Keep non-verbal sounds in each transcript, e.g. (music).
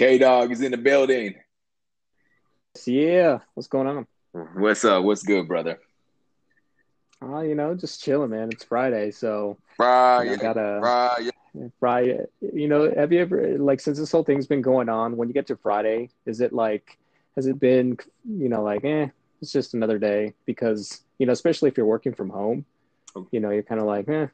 K Dog is in the building. Yeah, what's going on? What's up? What's good, brother? Oh, you know, just chilling, man. It's Friday, so Friday, I gotta Friday. Friday. You know, have you ever like since this whole thing's been going on? When you get to Friday, is it like has it been you know like eh, it's just another day because you know especially if you're working from home, you know you're kind of like eh,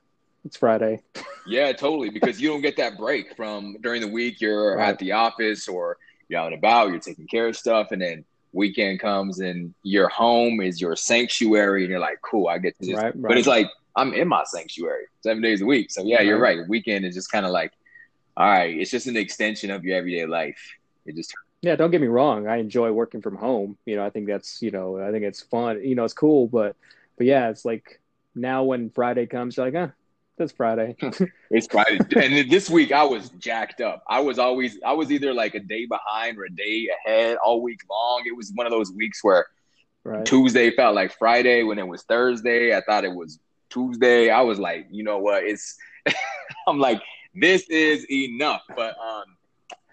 it's Friday. Yeah, totally. Because you don't get that break from during the week. You're Right. at the office or you're out and about. You're taking care of stuff, and then weekend comes and your home is your sanctuary, and you're like, cool, I get to just. Right, But it's like I'm in my sanctuary seven days a week. So yeah, you're Right. right. Weekend is just kind of like, all right, it's just an extension of your everyday life. It just Yeah, don't get me wrong. I enjoy working from home. You know, I think that's you know I think it's fun. You know, it's cool, but but yeah, it's like now when Friday comes, you're like, ah, that's Friday. (laughs) It's Friday, and this week I was jacked up. I was always, I was either like a day behind or a day ahead all week long. It was one of those weeks where right. Tuesday felt like Friday when it was Thursday. I thought it was Tuesday. I was like, you know what? It's, (laughs) I'm like, this is enough. But um,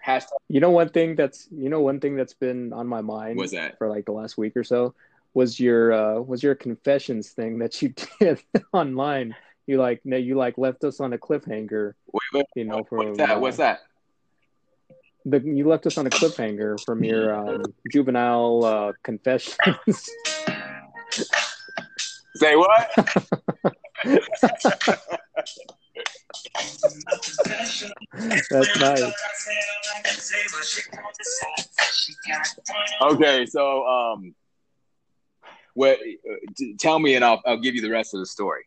hashtag You know one thing that's you know one thing that's been on my mind was that? for like the last week or so was your uh was your confessions thing that you (laughs) did online. You like no, you like left us on a cliffhanger, Wait, wait, you know, for what's that? What's that? the you left us on a cliffhanger from your um, juvenile uh, confessions. (laughs) Say what? (laughs) That's nice. Okay, so um, what? uh, tell me, and I'll I'll give you the rest of the story.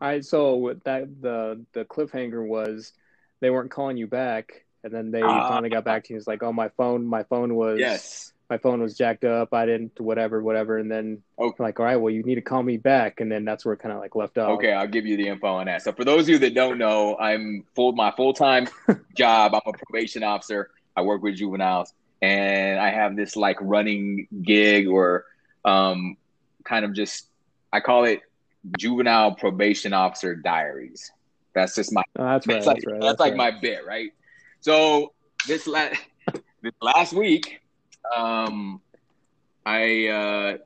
I so what that the the cliffhanger was they weren't calling you back, and then they Ah. finally got back to you. It's like, oh, my phone, my phone was Yes. my phone was jacked up. I didn't whatever, whatever, and then Okay. like, all right, well, you need to call me back, and then that's where it kind of like left off. Okay, I'll give you the info on that. So for those of you that don't know, I'm full my full time (laughs) job. I'm a probation officer. I work with juveniles, and I have this like running gig or um, kind of just I call it juvenile probation officer diaries. That's just my Oh, that's right. that's That's, like right. that's, that's like right. my bit, right? So this last (laughs) this last week, um, I uh,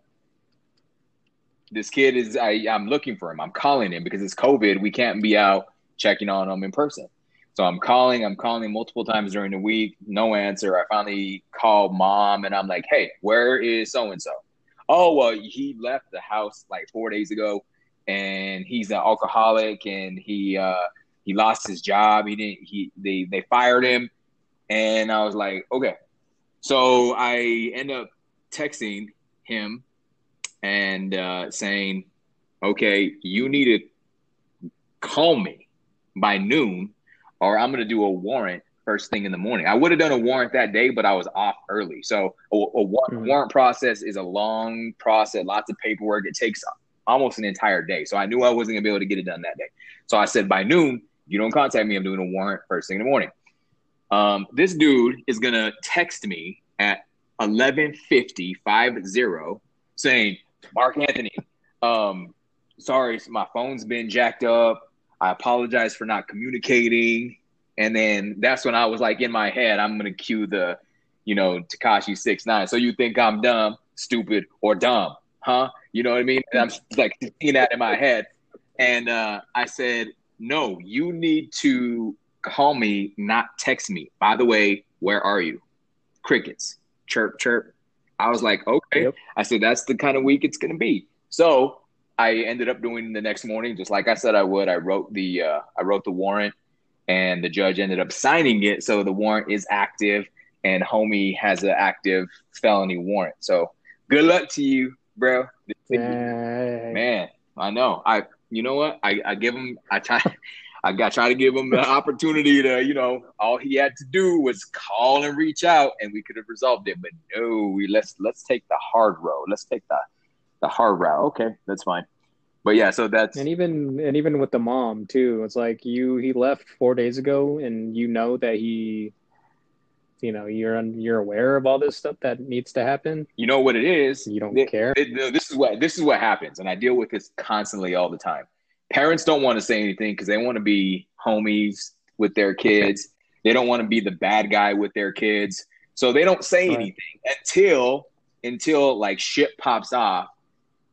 this kid is I I'm looking for him. I'm calling him because it's COVID. We can't be out checking on him in person. So I'm calling. I'm calling him multiple times during the week. No answer. I finally called mom, and I'm like, "Hey, where is so and so?" Oh well, he left the house like four days ago, and he's an alcoholic, and he uh, he lost his job. He didn't. He they they fired him, and I was like, okay. So I end up texting him and uh, saying, okay, you need to call me by noon, or I'm gonna do a warrant first thing in the morning. I would have done a warrant that day, but I was off early. So a, a wa- Mhm. warrant process is a long process, lots of paperwork. It takes almost an entire day. So I knew I wasn't gonna be able to get it done that day. So I said by noon, you don't contact me. I'm doing a warrant first thing in the morning. Um, this dude is gonna text me at 11:50 50 saying, "Marc Anthony, um, sorry, my phone's been jacked up. I apologize for not communicating." And then that's when I was like in my head, I'm gonna cue the, you know, Tekashi six nine. So you think I'm dumb, stupid, or dumb, huh? You know what I mean? And I'm like seeing that in my head. And uh, I said, no, you need to call me, not text me. By the way, where are you? Crickets, chirp, chirp. I was like, okay. Yep. I said, that's the kind of week it's going to be. So I ended up doing the next morning, just like I said I would. I wrote the, uh, I wrote the warrant and the judge ended up signing it. So the warrant is active and homie has an active felony warrant. So good luck to you, bro. Man, I know. I you know what? I, I give him I try (laughs) I got try to give him the opportunity to, you know, all he had to do was call and reach out and we could have resolved it. But no, we let's let's take the hard road. Let's take the the hard route. Okay, that's fine. But yeah, so that's And even and even with the mom too, it's like you he left four days ago, and you know that he, you know, you're you're aware of all this stuff that needs to happen. you know what it is. You don't Th- care. it- this is what this is what happens, and I deal with this constantly all the time. Parents don't want to say anything because they want to be homies with their kids, They don't want to be the bad guy with their kids. So they don't say right. anything until until like shit pops off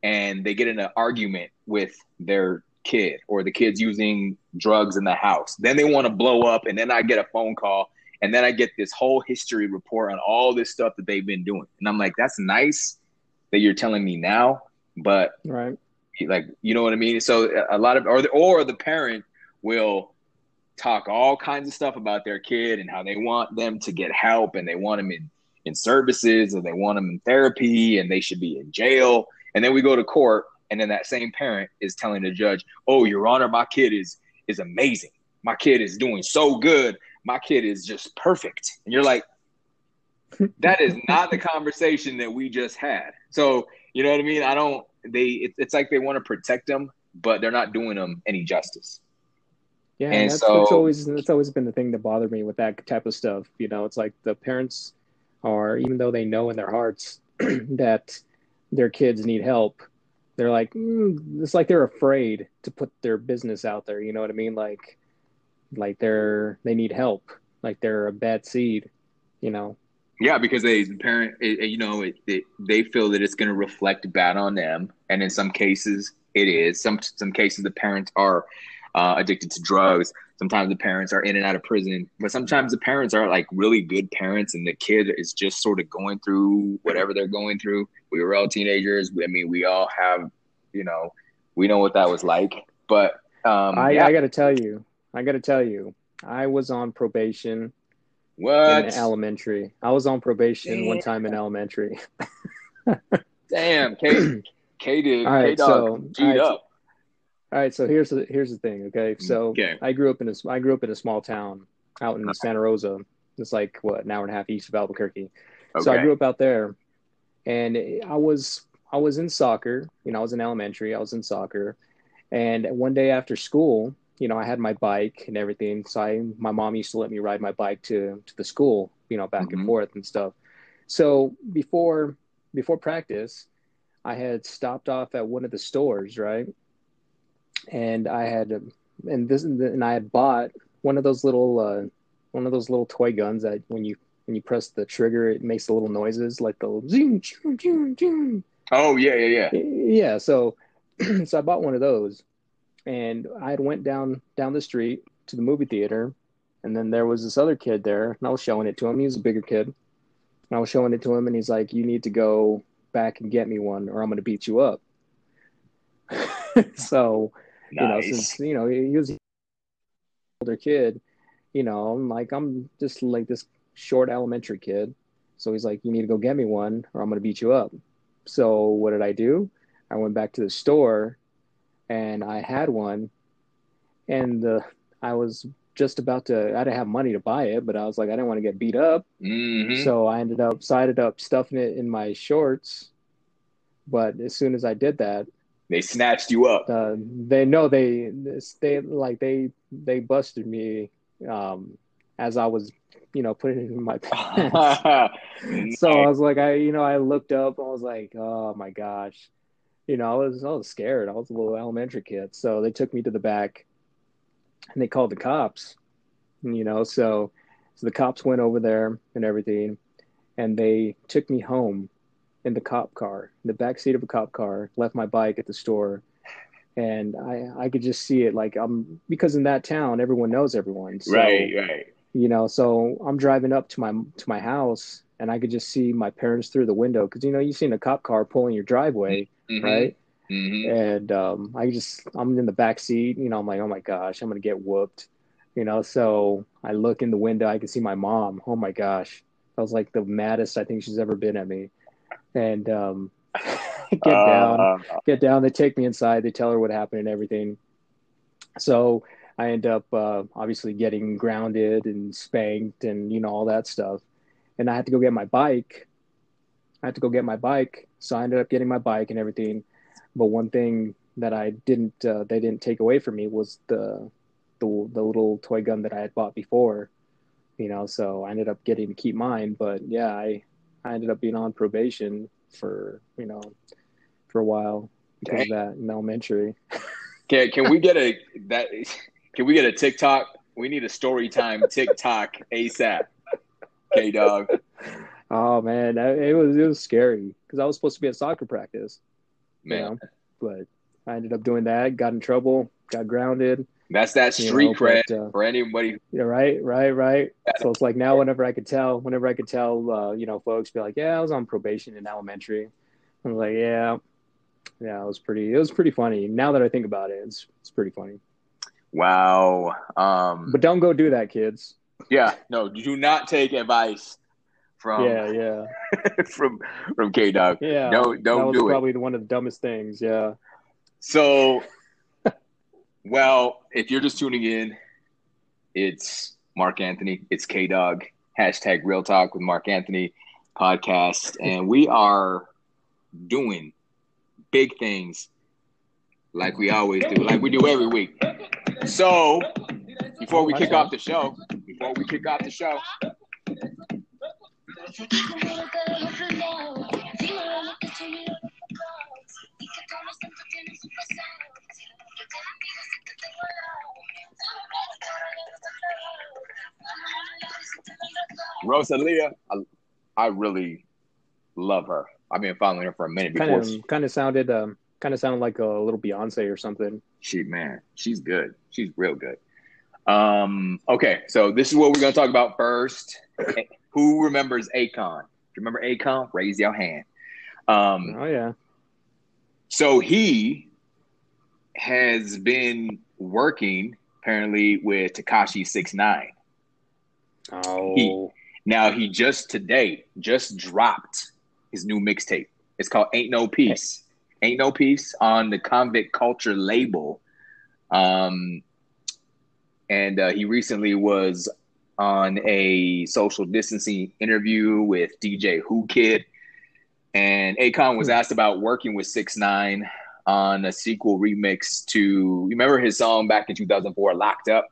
and they get in an argument with their kid or the kid's using drugs in the house. Then they want to blow up and then I get a phone call and then I get this whole history report on all this stuff that they've been doing. And I'm like, that's nice that you're telling me now, but right. like you know what I mean? So a lot of or the, or the parent will talk all kinds of stuff about their kid and how they want them to get help and they want them in in services and they want them in therapy and they should be in jail. And then we go to court and then that same parent is telling the judge, "Oh, your honor, my kid is is amazing. My kid is doing so good. My kid is just perfect." And you're like, that is not the conversation that we just had. So, you know what I mean? I don't they it, it's like they want to protect them, but they're not doing them any justice. Yeah, and that's, so, that's always that's always been the thing that bothered me with that type of stuff. You know, it's like the parents are even though they know in their hearts (clears throat) that their kids need help, they're like mm, it's like they're afraid to put their business out there. You know what I mean? Like, like they're they need help. Like they're a bad seed. You know. Yeah, because they the parent, you know, it, it, they feel that it's going to reflect bad on them, and in some cases, it is. Some some cases, the parents are uh, addicted to drugs. Sometimes the parents are in and out of prison, but sometimes the parents are like really good parents, and the kid is just sort of going through whatever they're going through. We were all teenagers. I mean, we all have, you know, we know what that was like. But um, I, yeah. I got to tell you, I got to tell you, I was on probation. What? In elementary. I was on probation Damn. one time in elementary. (laughs) Damn, K, K did. All right, K so, G'd up. All right, so here's the here's the thing. Okay, so okay. I grew up in a I grew up in a small town out in uh-huh. Santa Rosa. It's like what an hour and a half east of Albuquerque. Okay. So I grew up out there, and I was I was in soccer. You know, I was in elementary. I was in soccer, and one day after school, you know, I had my bike and everything. So I my mom used to let me ride my bike to to the school. You know, back mm-hmm. and forth and stuff. So before before practice, I had stopped off at one of the stores, right? and I had and this and I had bought one of those little uh, one of those little toy guns that when you when you press the trigger it makes the little noises like the zoom, zoom, zoom, zoom. Oh yeah, yeah, yeah. Yeah, so (clears throat) so I bought one of those and I had went down down the street to the movie theater and then there was this other kid there and I was showing it to him. He was a bigger kid. And I was showing it to him and he's like, You need to go back and get me one or I'm gonna beat you up. (laughs) so Nice. You know, since you know he was older kid, you know, I'm like I'm just like this short elementary kid. So he's like, you need to go get me one, or I'm gonna beat you up. So what did I do? I went back to the store, and I had one, and uh, I was just about to. I didn't have money to buy it, but I was like, I didn't want to get beat up. Mm-hmm. So I ended up sided up stuffing it in my shorts. But as soon as I did that, they snatched you up. Uh, they know they they like they they busted me um, as I was you know putting it in my (laughs) pants. (laughs) so I was like I you know I looked up I was like oh my gosh, you know I was I was scared I was a little elementary kid so they took me to the back and they called the cops you know so so the cops went over there and everything and they took me home in the cop car, in the back seat of a cop car, left my bike at the store. And I, I could just see it like I'm because in that town everyone knows everyone. So, right, right. You know, so I'm driving up to my to my house and I could just see my parents through the window because you know you've seen a cop car pulling your driveway, mm-hmm. right? Mm-hmm. And um, I just I'm in the back seat, you know, I'm like, oh my gosh, I'm gonna get whooped, you know. So I look in the window, I can see my mom. Oh my gosh, that was like the maddest I think she's ever been at me and um, (laughs) get down, uh, get down. They take me inside. They tell her what happened and everything. So I end up uh, obviously getting grounded and spanked and you know all that stuff. And I had to go get my bike. I had to go get my bike. So I ended up getting my bike and everything. But one thing that I didn't, uh, they didn't take away from me was the, the, the little toy gun that I had bought before. You know, so I ended up getting to keep mine. But yeah, I I ended up being on probation for you know for a while because Dang. of that in elementary. (laughs) Can can we get a that? Can we get a TikTok we need a story time TikTok ASAP. K dog. Oh man, it was it was scary because I was supposed to be at soccer practice, Man, you know, but I ended up doing that, got in trouble, got grounded. that's that You street know, cred but, uh, for anybody. Yeah, right, right, right. So it's like now, whenever I could tell, whenever I could tell, uh, you know, folks be like, "Yeah, I was on probation in elementary." I'm like, "Yeah, yeah, it was pretty, it was pretty funny." Now that I think about it, it's it's pretty funny. Wow. Um, But don't go do that, kids. yeah, no, do not take advice from yeah, yeah, (laughs) from from K Dog. yeah. Don't don't do it. probably one of the dumbest things. Yeah. So, (laughs) well, if you're just tuning in, it's Marc Anthony. It's K Dog. Hashtag Real Talk with Marc Anthony podcast, (laughs) and we are doing big things like we always do, like we do every week. So, before we kick off the show, before we kick off the show, Rosalia, I, I really love her. I've been following her for a minute Kind of, kind of sounded, um, kind of sounded like a little Beyonce or something. she man, she's good. She's real good. Um, okay, so this is what we're gonna talk about first. Who remembers Akon? If you remember Akon, raise your hand. Um, Oh yeah. so he has been working apparently with Tekashi Six Nine. Oh. Now he just today just dropped his new mixtape. It's called Ain't No Peace. Ain't No Peace on the Konvict Kulture label. Um, and uh, he recently was on a social distancing interview with DJ Whoo Kid. And Akon was asked about working with Six Nine on a sequel remix to you remember his song back in 2004, Locked Up?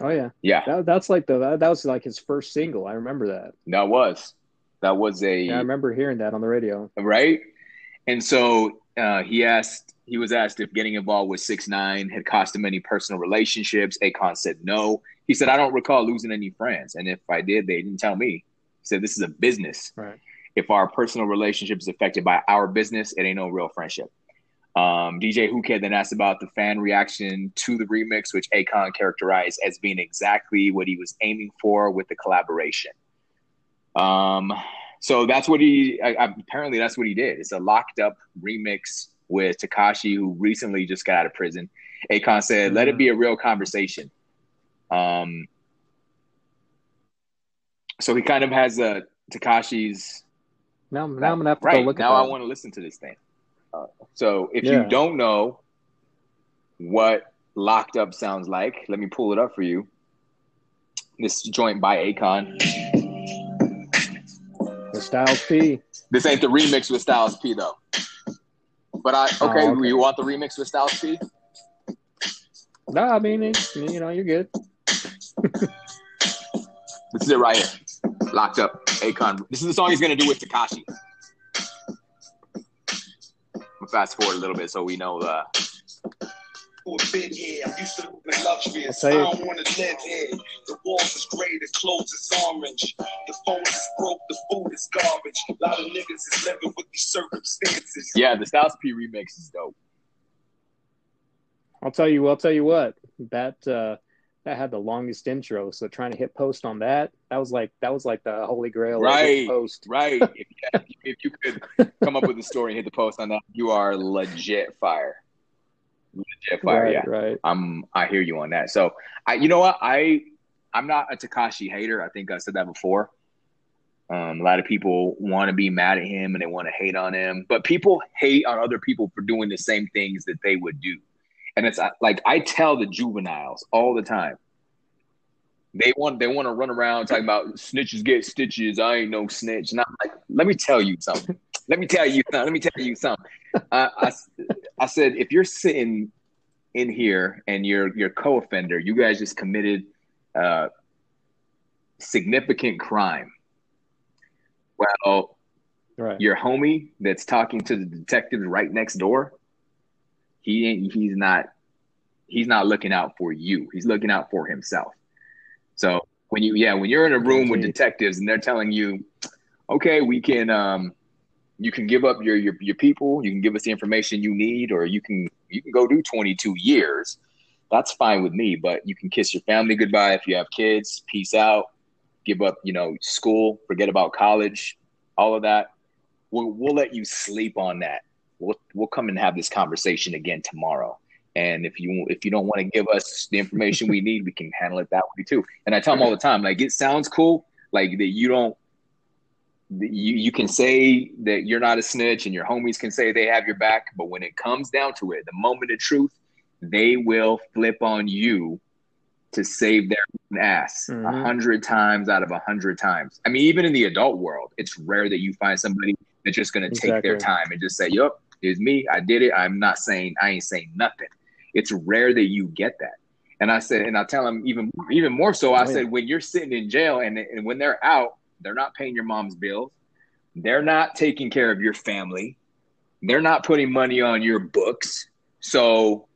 Oh yeah. Yeah, That, that's like the that, that was like his first single. I remember that. that was. That was a Yeah, I remember hearing that on the radio. right? And so uh, he asked, he was asked if getting involved with Six Nine had cost him any personal relationships. Akon said no. He said, I don't recall losing any friends, and if I did, they didn't tell me. He said, this is a business. Right. If our personal relationship is affected by our business, it ain't no real friendship. Um, DJ Whoo Kid then asked about the fan reaction to the remix, which Akon characterized as being exactly what he was aiming for with the collaboration. Um, so that's what he I- apparently that's what he did. It's a locked up remix with Tekashi, who recently just got out of prison. Akon said, "Let it be a real conversation." Um, so he kind of has a Tekashi's Now, now I'm gonna have to right go look now. I want to listen to this thing. Uh, so if Yeah. you don't know what locked up sounds like, let me pull it up for you. This joint by Akon. the Styles P. This ain't the remix with Styles P though. But I okay, Oh, okay. you want the remix with Styles P? No, I mean, it- you know, you're good. This is it right here. Locked up. Akon. This is the song he's gonna do with Tekashi. Fast forward a little bit so we know uh For a yeah, I'm used to living luxurious. I'll I don't want to live here. The walls is gray, the clothes is orange. The phone is broke, the food is garbage. A lot of niggas is living with these circumstances. yeah, the Styles P remix is dope. I'll tell you. I'll tell you what. That uh, that had the longest intro. So trying to hit post on that, that was like that was like the holy grail. of Right. Post. Right. if, yeah, if you could come up with a story and hit the post on that, you are legit fire. Legit fire, right. yeah. Right. I'm I hear you on that. So I you know what? I I'm not a Tekashi hater. I think I said that before. Um, a lot of people want to be mad at him and they want to hate on him, but people hate on other people for doing the same things that they would do. And it's uh, like I tell the juveniles all the time. They want they want to run around talking about snitches get stitches. I ain't no snitch. And I'm like, let me tell you something. Let me tell you something. Let me tell you something. I, I, I said if you're sitting in here and your your co-offender, you guys just committed uh, significant crime. Well, Right. your homie that's talking to the detectives right next door, he ain't he's not he's not looking out for you. He's looking out for himself. So when you yeah, when you're in a room with detectives and they're telling you, okay, we can um you can give up your your your people, you can give us the information you need, or you can you can go do 22 years. That's fine with me, but you can kiss your family goodbye if you have kids. Peace out. Give up, you know, school. Forget about college. All of that. We'll, we'll let you sleep on that. We'll we'll come and have this conversation again tomorrow. And if you if you don't want to give us the information we need, we can handle it that way too. And I tell them all the time, like it sounds cool, like that you don't you you can say that you're not a snitch and your homies can say they have your back, but when it comes down to it, the moment of truth, they will flip on you to save their ass a mm-hmm. hundred times out of a hundred times. I mean, even in the adult world, it's rare that you find somebody that's just going to exactly. take their time and just say, "Yup, it's me. I did it. I'm not saying I ain't saying nothing." It's rare that you get that. And I said, and I tell them even even more so. I oh, said, when you're sitting in jail and, and when they're out, they're not paying your mom's bills. They're not taking care of your family. They're not putting money on your books. So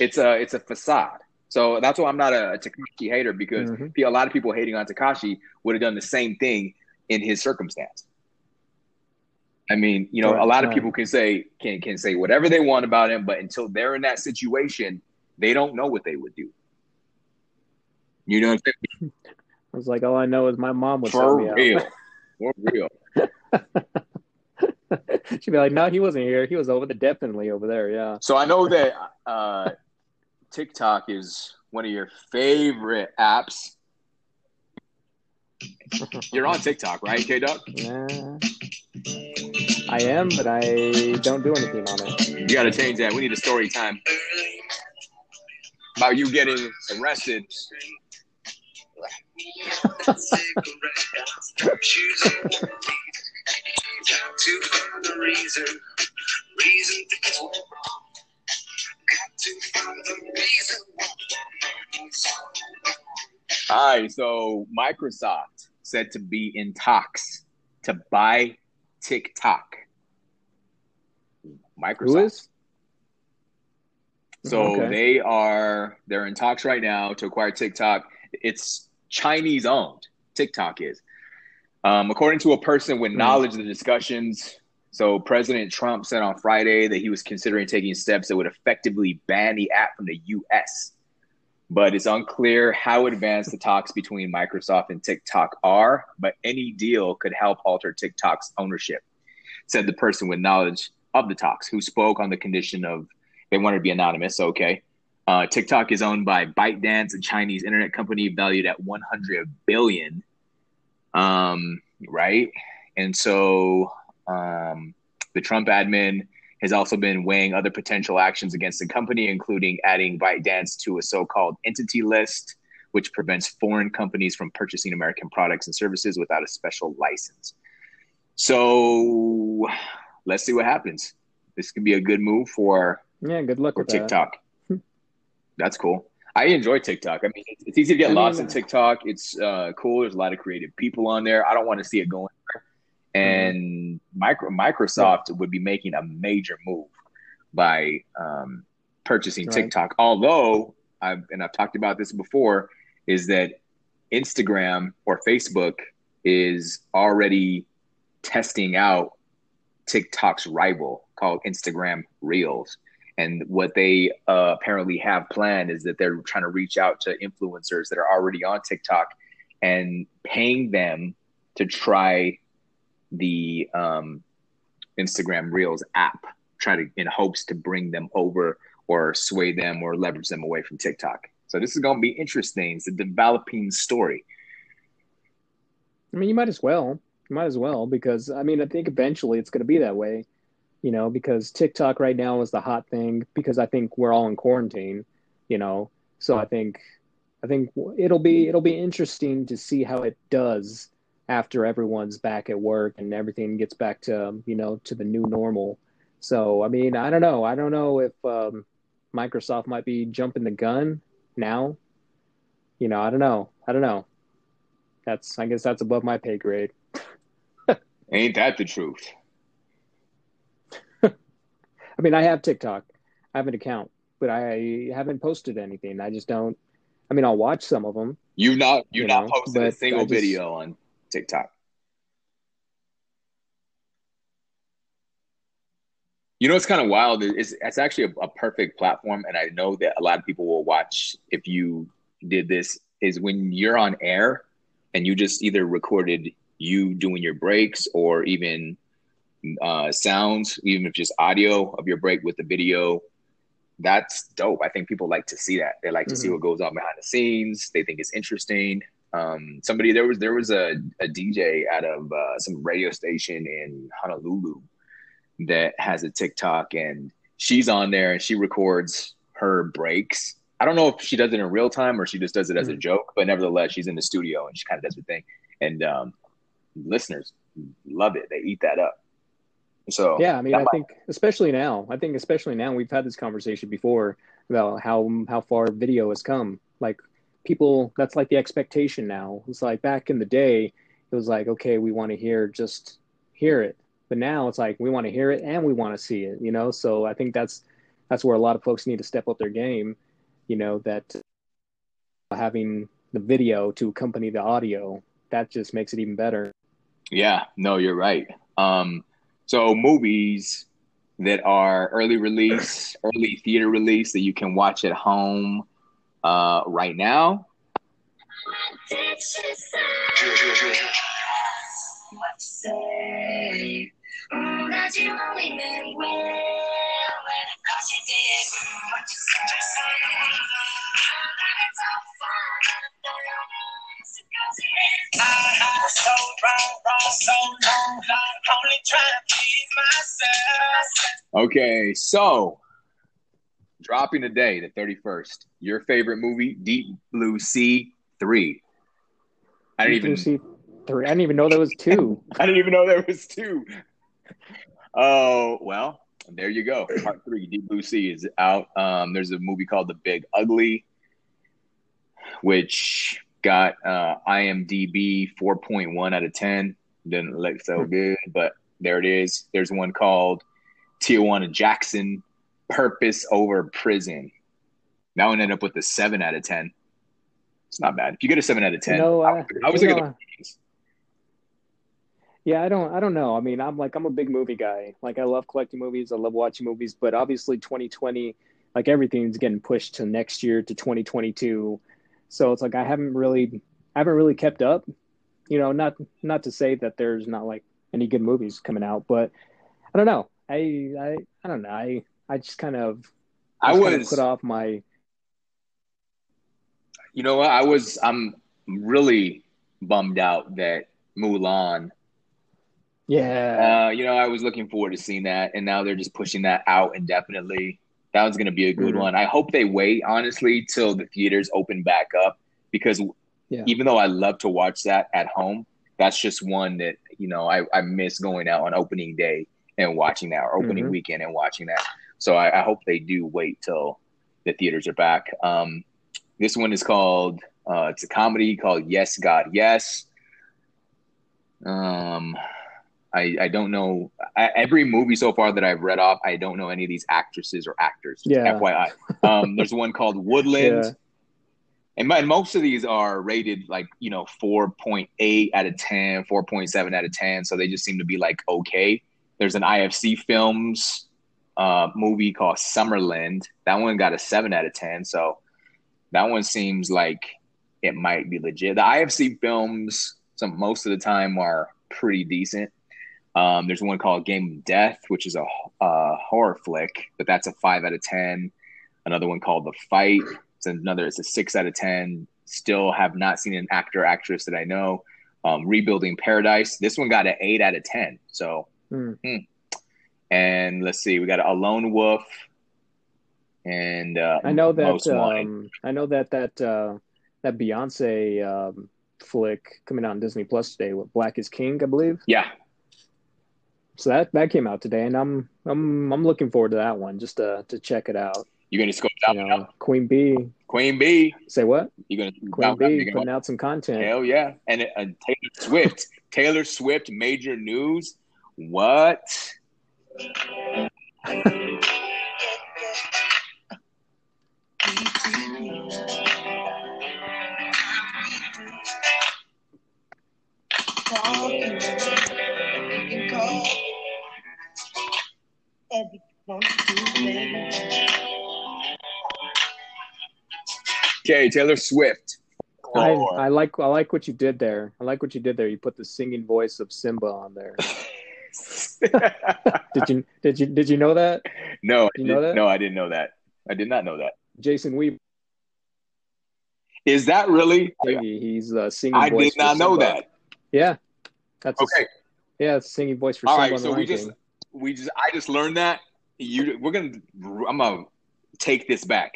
it's a it's a facade. So that's why I'm not a, a Tekashi hater because mm-hmm. a lot of people hating on Tekashi would have done the same thing in his circumstance. I mean, you know, right, a lot of people can say can can say whatever they want about him, but until they're in that situation, they don't know what they would do. You know what I'm saying? (laughs) I was like, all I know is my mom would (laughs) for real, for (laughs) real. She'd be like, "No, he wasn't here. He was over the definitely over there." Yeah. So I know that uh, TikTok is one of your favorite apps. You're on TikTok, right, K Duck? Nah. I am, but I don't do anything on it. You got to change that. We need a story time about you getting arrested. All right, so Microsoft said to be in talks to buy TikTok. Microsoft. Who is? So okay. they are they're in talks right now to acquire TikTok. It's Chinese owned. TikTok is. Um, according to a person with hmm. knowledge of the discussions, so President Trump said on Friday that he was considering taking steps that would effectively ban the app from the U.S. But it's unclear how advanced the talks between Microsoft and TikTok are. But any deal could help alter TikTok's ownership, said the person with knowledge of the talks, who spoke on the condition of they wanted to be anonymous. Okay. Uh, TikTok is owned by ByteDance, a Chinese internet company valued at 100 billion. Um, right. And so um, the Trump admin has also been weighing other potential actions against the company, including adding ByteDance to a so called entity list, which prevents foreign companies from purchasing American products and services without a special license. So let's see what happens. This could be a good move for yeah, good luck for TikTok. That. That's cool. I enjoy TikTok. I mean, it's, easy to get I lost mean, in TikTok. It's uh, cool. There's a lot of creative people on there. I don't want to see it going. And mm-hmm. micro, Microsoft yeah. would be making a major move by um, purchasing right. TikTok. Although, I've, and I've talked about this before, is that Instagram or Facebook is already testing out TikTok's rival called Instagram Reels. And what they uh, apparently have planned is that they're trying to reach out to influencers that are already on TikTok and paying them to try the um, Instagram Reels app, try to in hopes to bring them over or sway them or leverage them away from TikTok. So this is going to be interesting. It's a developing story. I mean, you might as well. Might as well because I mean, I think eventually it's going to be that way you know, because TikTok right now is the hot thing because I think we're all in quarantine, you know. So I think I think it'll be it'll be interesting to see how it does after everyone's back at work and everything gets back to you know to the new normal. So I mean, I don't know. I don't know if um, Microsoft might be jumping the gun now. You know, I don't know. I don't know. That's I guess that's above my pay grade. Ain't that the truth? (laughs) I mean, I have TikTok. I have an account. but I haven't posted anything. I just don't. I mean, I'll watch some of them. You not you, You not know, posted a single just- video on TikTok. You know, it's kind of wild. It's, it's actually a, a perfect platform, and I know that a lot of people will watch if you did this. Is when you're on air and you just either recorded you doing your breaks or even uh, sounds, even if just audio of your break with the video. That's dope. I think people like to see that. They like to see Mhm. what goes on behind the scenes. They think it's interesting. Um, somebody there was there was a, a DJ out of uh, some radio station in Honolulu that has a TikTok and she's on there and she records her breaks. I don't know if she does it in real time or she just does it as a Mhm. joke, but nevertheless, she's in the studio and she kind of does her thing. And um, listeners love it. They eat that up. So Yeah, I mean, I might- think especially now. I think especially now we've had this conversation before about how how far video has come. Like people, that's like the expectation now. It's like back in the day, it was like, okay, we want to hear just hear it, but now it's like we want to hear it and we want to see it. You know, so I think that's that's where a lot of folks need to step up their game. You know that having the video to accompany the audio that just makes it even better. Yeah, no, you're right. Um, so movies that are early release, early theater release that you can watch at home uh, right now. I so wrong, wrong, so long, long, only trying to please myself. Okay, so dropping today, the 31st. Your favorite movie, Deep Blue Sea 3. I didn't even see three. I didn't even know there was two. (laughs) I didn't even know there was two. Oh, well, there you go. Part three, Deep Blue Sea is out. Um, there's a movie called The Big Ugly, which got uh, IMDb 4.1 out of 10. Didn't look so good, but there it is. There's one called Tijuana Jackson, Purpose Over Prison. That one ended up with a 7 out of 10. It's not bad. If you get a 7 out of 10, No, I, uh, I was looking know, at the. Yeah, I don't I don't know. I mean, I'm like I'm a big movie guy. Like I love collecting movies, I love watching movies, but obviously 2020 like everything's getting pushed to next year to 2022. So it's like I haven't really I haven't really kept up. You know, not not to say that there's not like any good movies coming out, but I don't know. I I I don't know. I I just kind of I just kind of was put off my You know what? I was I'm really bummed out that Mulan. yeah. Uh, you know, I was looking forward to seeing that, and now they're just pushing that out indefinitely. That one's going to be a good Mhm. one. I hope they wait honestly till the theaters open back up because Yeah. even though I love to watch that at home, that's just one that you know I, I miss going out on opening day and watching that, or opening Mhm. weekend and watching that. So I, I hope they do wait till the theaters are back. Um, this one is called uh, it's a comedy called Yes God Yes. Um, I I don't know I, every movie so far that I've read off. I don't know any of these actresses or actors. Yeah. FYI. Um, there's one called (laughs) Woodland. Yeah. And, my, and most of these are rated like, you know, 4.8 out of 10, 4.7 out of 10. So they just seem to be like okay. There's an IFC Films uh, movie called Summerland. That one got a 7 out of 10. So that one seems like it might be legit. The IFC Films, some most of the time, are pretty decent. Um, there's one called Game of Death, which is a, a horror flick, but that's a 5 out of 10. Another one called The Fight. It's another. It's a six out of ten. Still have not seen an actor actress that I know. Um, Rebuilding Paradise. This one got an eight out of ten. So, hmm. and let's see, we got a Lone Wolf, and uh, I know that um, I know that that uh, that Beyonce um, flick coming out on Disney Plus today, with Black is King, I believe. yeah, so that that came out today, and I'm I'm I'm looking forward to that one just to to check it out. You're gonna score you know, out. Queen B. Queen B. Say what? You're gonna Queen B out. putting out some content. Hell yeah! And, uh, and Taylor Swift. Taylor Swift. Major news. What? (laughs) Every want to do, baby. Okay, Taylor Swift. I, I like I like what you did there. I like what you did there. You put the singing voice of Simba on there. (laughs) Did you did you did you know that? no, I You know didn't- that? no, I didn't know that. I did not know that. Jason Weaver, Is that really? he- he's uh, singing. I did not know that. Yeah, that's a- Okay, yeah, it's singing voice for all Simba. right. on the So we just. We just I just learned that. You we're gonna I'm gonna take this back.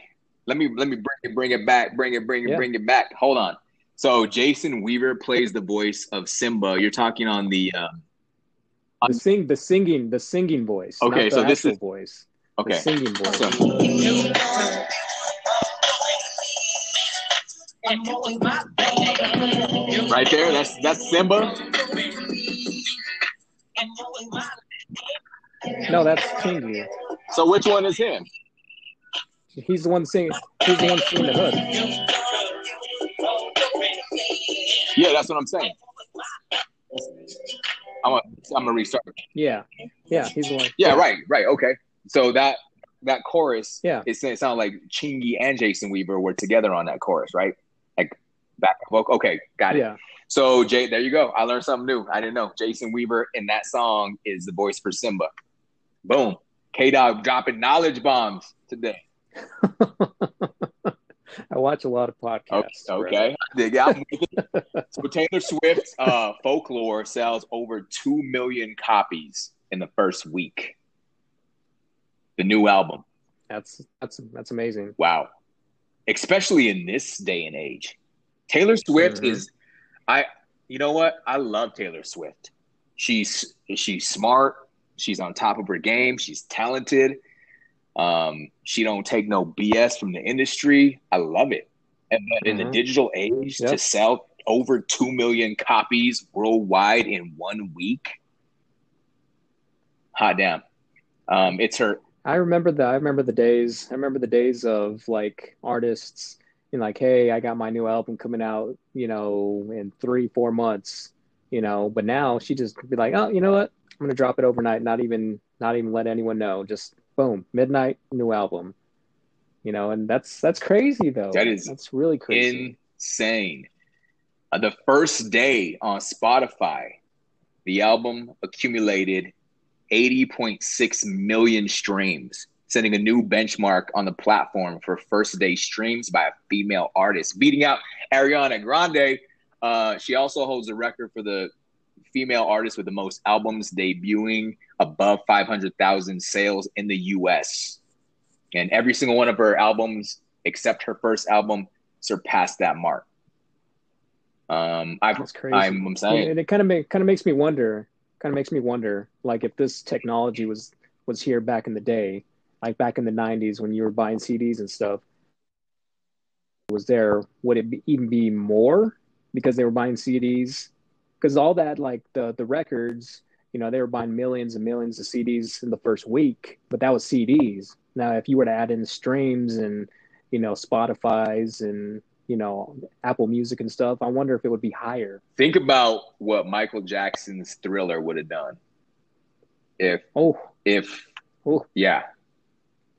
Let me let me bring it bring it back. Bring it bring it Yeah. bring it back. Hold on. So Jason Weaver plays the voice of Simba. You're talking on the um, the sing the singing the singing voice. Okay, not the so this is- voice. okay. The singing voice. So right there, that's that's Simba. No, that's Chingy. So which one is him? He's the one singing. He's the one singing the hook. Yeah, that's what I'm saying. I'm gonna I'm gonna restart. Yeah, yeah, he's the one. Yeah, right, right, okay. So that that chorus, Yeah. it sounded like Chingy and Jason Weaver were together on that chorus, right? Like back vocal. Okay, got it. Yeah, So Jay, there you go. I learned something new. I didn't know. Jason Weaver in that song is the voice for Simba. Boom. K Dog dropping knowledge bombs today. (laughs) I watch a lot of podcasts. Okay, okay. (laughs) So Taylor Swift's uh, folklore sells over two million copies in the first week. The new album. That's that's that's amazing. Wow. Especially in this day and age. Taylor Swift Mhm. is I you know what? I love Taylor Swift. She's she's smart, she's on top of her game, she's talented. Um, she don't take no BS from the industry. I love it. And but in the Mhm. digital age to sell over 2 million copies worldwide in one week. Hot damn. Um, it's her I remember the I remember the days. I remember the days of like artists and like, hey, I got my new album coming out, you know, in three four months, you know. But now she just be like, oh, you know what? I'm gonna drop it overnight, not even not even let anyone know. Just boom, midnight, new album. You know, and that's that's crazy though. That is that's really crazy. insane. Uh, the first day on Spotify, the album accumulated 80.6 million streams, setting a new benchmark on the platform for first day streams by a female artist, beating out Ariana Grande. Uh, she also holds the record for the female artist with the most albums debuting above 500,000 sales in the US. And every single one of her albums, except her first album, surpassed that mark. Um, I, That's crazy. I'm, I'm saying, and it kind of make, kind of makes me wonder kind of makes me wonder like if this technology was was here back in the day like back in the 90s when you were buying cds and stuff was there would it be, even be more because they were buying cds because all that like the the records you know they were buying millions and millions of cds in the first week but that was cds now if you were to add in streams and you know spotify's and you know apple music and stuff i wonder if it would be higher think about what Michael Jackson's Thriller would have done. If, oh if, Oh. yeah,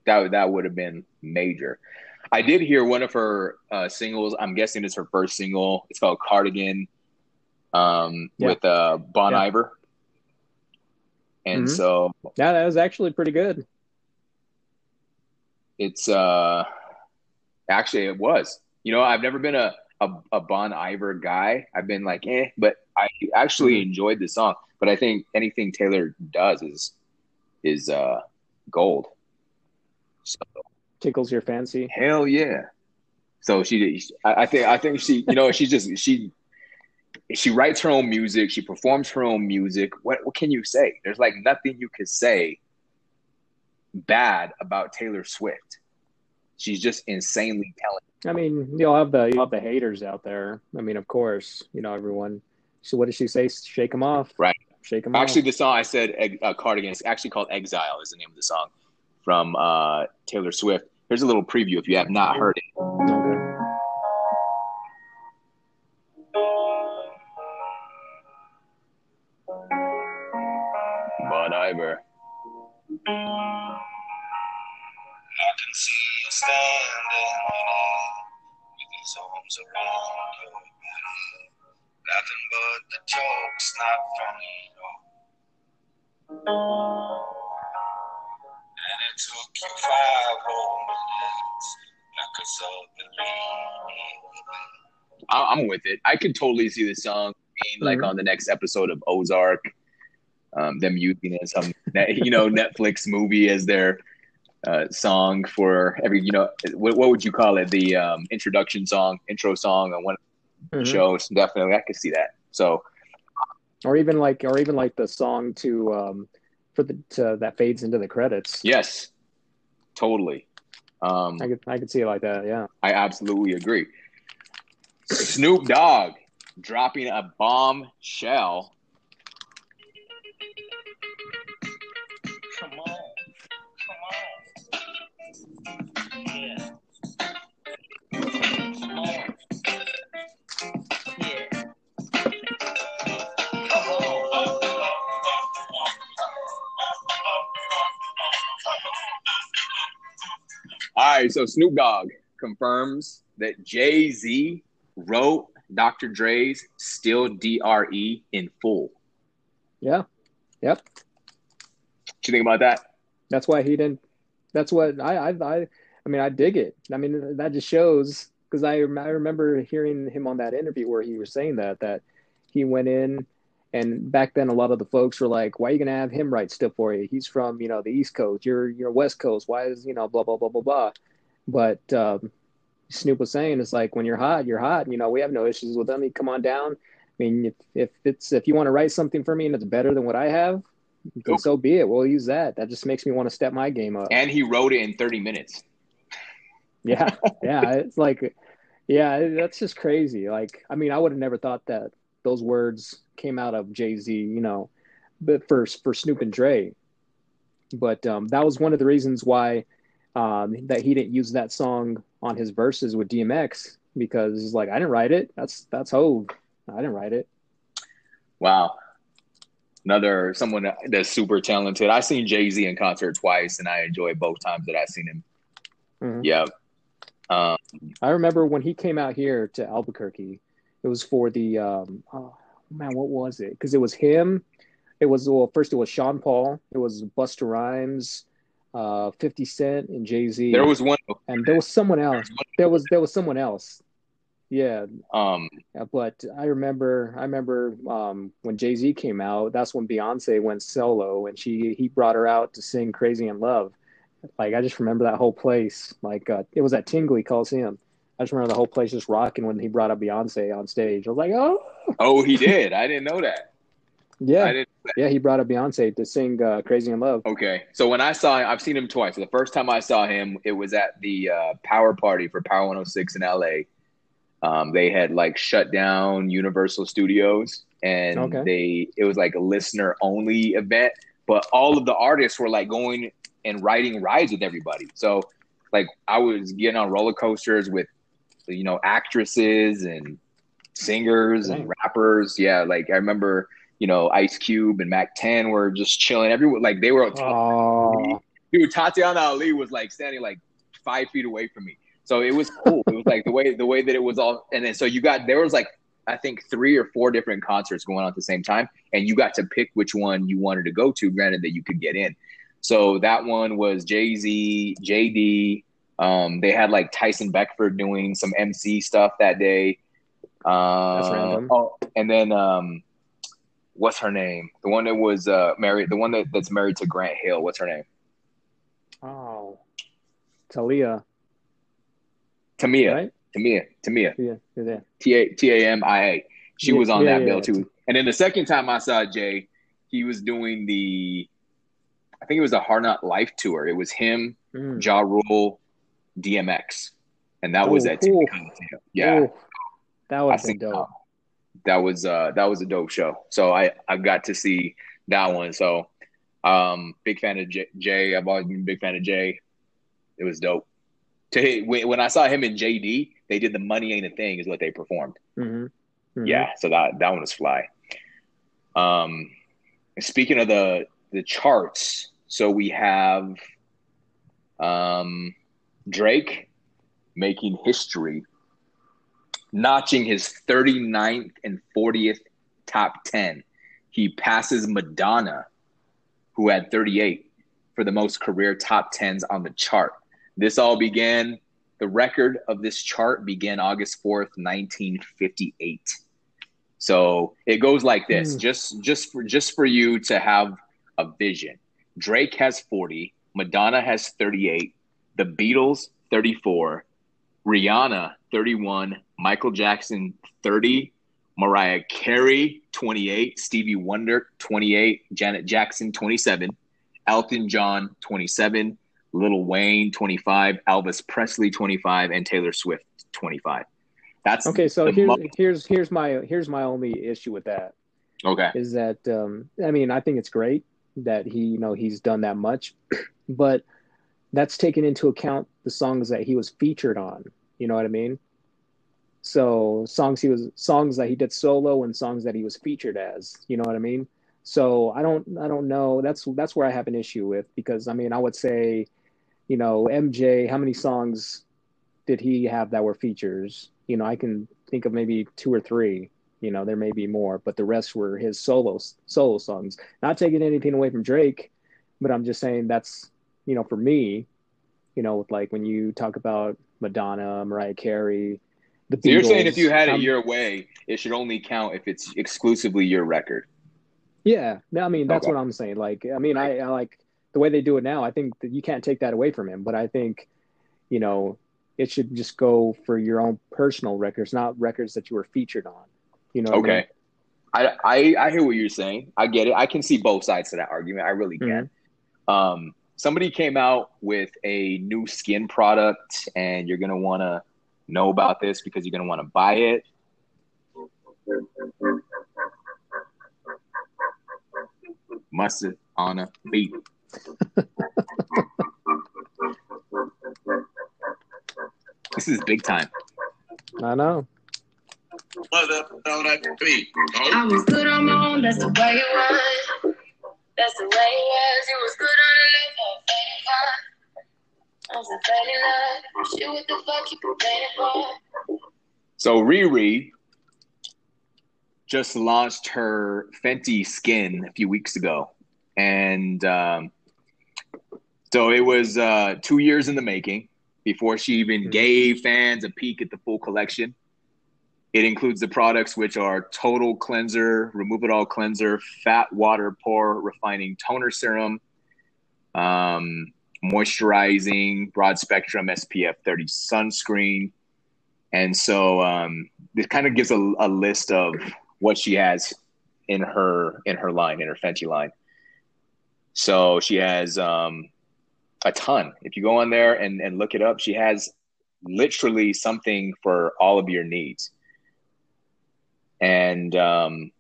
that that would have been major. I did hear one of her uh, singles. I'm guessing it's her first single. It's called Cardigan, um, Yeah. with uh, Bon Yeah. Iver. And Mhm. so yeah that was actually pretty good it's uh actually it was you know i've never been a a, a bon iver guy i've been like eh but i actually Mhm. enjoyed the song but i think anything taylor does is is uh gold so tickles your fancy hell yeah so she I, I think i think she you know she's just she she writes her own music she performs her own music what what can you say there's like nothing you could say bad about taylor swift she's just insanely talented I mean, you'll have the you'll have the haters out there. I mean, of course, you know everyone. So what does she say? Shake them off. Right. Shake them off. Actually, off. the song I said, uh, Cardigan, is actually called Exile, is the name of the song from uh, Taylor Swift. Here's a little preview if you have not heard it. I'm with it. I could totally see the song being like Mhm. on the next episode of Ozark. Um, them using it as some, (laughs) you know, Netflix movie as their uh, song for every, you know, what, what would you call it? The um, introduction song, intro song on one of the Mhm. shows. Definitely, I could see that. So Or even like, or even like the song to um for the to, that fades into the credits. yes, totally. Um, I could I could see it like that. Yeah. I absolutely agree. Snoop Dogg dropping a bombshell. Come on. Come on. Yeah. Come on. Yeah. Come on. All right, so Snoop Dogg confirms that Jay Z wrote Dr. Dre's "Still Dre" in full. Yeah. Yep. What you think about that? That's why he didn't. That's what I I I, I mean I dig it. I mean that just shows because I I remember hearing him on that interview where he was saying that that he went in and back then a lot of the folks were like, why are you gonna have him write stuff for you? He's from you know the East Coast. You're you're West Coast. Why is you know blah blah blah blah blah. But um, Snoop was saying it's like when you're hot, you're hot. You know we have no issues with them. You come on down. I mean if if it's if you want to write something for me and it's better than what I have. Cool. so be it. We'll use that. That just makes me want to step my game up. And he wrote it in 30 minutes. (laughs) Yeah, yeah, it's like, yeah, that's just crazy. Like, I mean, I would have never thought that those words came out of Jay Z, you know, but for for Snoop and Dre. But um, that was one of the reasons why um, that he didn't use that song on his verses with DMX because he's like, I didn't write it. That's that's Hove. I didn't write it. Wow. Another someone that's super talented. I've seen Jay Z in concert twice, and I enjoyed both times that I've seen him. Mhm. Yeah. Um, I remember when he came out here to Albuquerque, it was for the um oh man, what was it? Because it was him. It was well, first it was Sean Paul, it was Busta Rhymes, uh, Fifty Cent, and Jay Z. there was one. and there was someone else. There was there was someone else. Yeah, Um, but I remember I remember um, when Jay Z came out. That's when Beyonce went solo, and she he brought her out to sing "Crazy in Love." Like I just remember that whole place. Like uh, it was at Tingley Coliseum. I just remember the whole place just rocking when he brought up Beyonce on stage. I was like, oh oh, he did. I didn't know that. (laughs) Yeah. I didn't. Yeah. He brought up Beyonce to sing uh, "Crazy in Love." Okay, so when I saw, him, I've seen him twice. The first time I saw him, it was at the uh, Power Party for Power 106 in LA. Um, they had like shut down Universal Studios, and Okay. they it was like a listener only event. But all of the artists were like going and riding rides with everybody. So like I was getting on roller coasters with you know actresses and singers and rappers. Yeah, like I remember you know Ice Cube and Mack 10 were just chilling. Everyone like they were Oh, dude, Tatiana Ali was like standing like five feet away from me. So it was cool. it was like the way the way that it was all and then so you got there was like I think three or four different concerts going on at the same time, and you got to pick which one you wanted to go to, granted that you could get in. So that one was Jay-Z, JD. Um, they had like Tyson Beckford doing some MC stuff that day. Uh, That's random. Oh, and then um, what's her name? The one that was uh, married, the one that, that's married to Grant Hill. What's her name? oh, Talia, Tamia. right? Tamia. Tamia. Yeah, yeah. T A T A M I A. She Yeah, was on yeah, that yeah, bill too. And then the second time I saw Jay, he was doing the, I think it was the Hard Knock Life tour. It was him, Mm. Ja Rule, DMX, and that was at cool. yeah. That was I dope. That was uh that was a dope show. So I I got to see that one. So um big fan of Jay. Jay. I've always been a big fan of Jay. It was dope. To when when I saw him in JD, they did the Money Ain't a Thing is what they performed. hmm Yeah, so that that one was fly. Um, speaking of the the charts, so we have um Drake making history notching his 39th and 40th top 10. He passes Madonna, who had 38 for the most career top 10s on the chart. This all began, the record of this chart began August 4th, 1958. So it goes like this, Hmm. just just for just for you to have a vision. Drake has 40, Madonna has 38, the Beatles 34, Rihanna 31, Michael Jackson 30, Mariah Carey 28, Stevie Wonder 28, Janet Jackson 27, Elton John 27, Lil Wayne 25, Elvis Presley 25, and Taylor Swift 25. That's Okay, so here's here's here's my here's my only issue with that okay. is that um, I mean I think it's great that he you know he's done that much, (clears throat) but that's taken into account the songs that he was featured on. You know what I mean? So songs he was songs that he did solo and songs that he was featured as. You know what I mean? So I don't I don't know. That's that's where I have an issue with because I mean I would say, you know, MJ. How many songs did he have that were features? You know, I can think of maybe two or three. You know, there may be more, but the rest were his solo solo songs. Not taking anything away from Drake, but I'm just saying that's you know for me, you know, with like when you talk about Madonna, Mariah Carey, the So you're saying if you had it um, your way, it should only count if it's exclusively your record. Yeah, no, I mean that's Okay. what I'm saying. Like, I mean, I, I like the way they do it now. I think that you can't take that away from him, but I think, you know, it should just go for your own personal records, not records that you were featured on. You know? what I mean? Okay. I, I I hear what you're saying. I get it. I can see both sides to that argument. I really can. Um, somebody came out with a new skin product, and you're gonna want to know about this because you're gonna want to buy it. Mustard on a beat. (laughs) this is big time. I know. What on that beat? I was good on my own, that's the way it was. That's the way it was. It was good on the left, I was a faded love. Shit, what the fuck you complaining for? So Riri just launched her Fenty Skin a few weeks ago, and um, so it was uh, two years in the making before she even Mhm. gave fans a peek at the full collection. It includes the products which are Total Cleanser, Remove It All Cleanser, Fat Water Pore Refining Toner Serum, um, moisturizing broad spectrum SPF 30 sunscreen. And so um, this kind of gives a, a list of what she has in her in her line, in her Fenty line. So she has um, a ton. If you go on there and, and look it up, she has literally something for all of your needs. And um,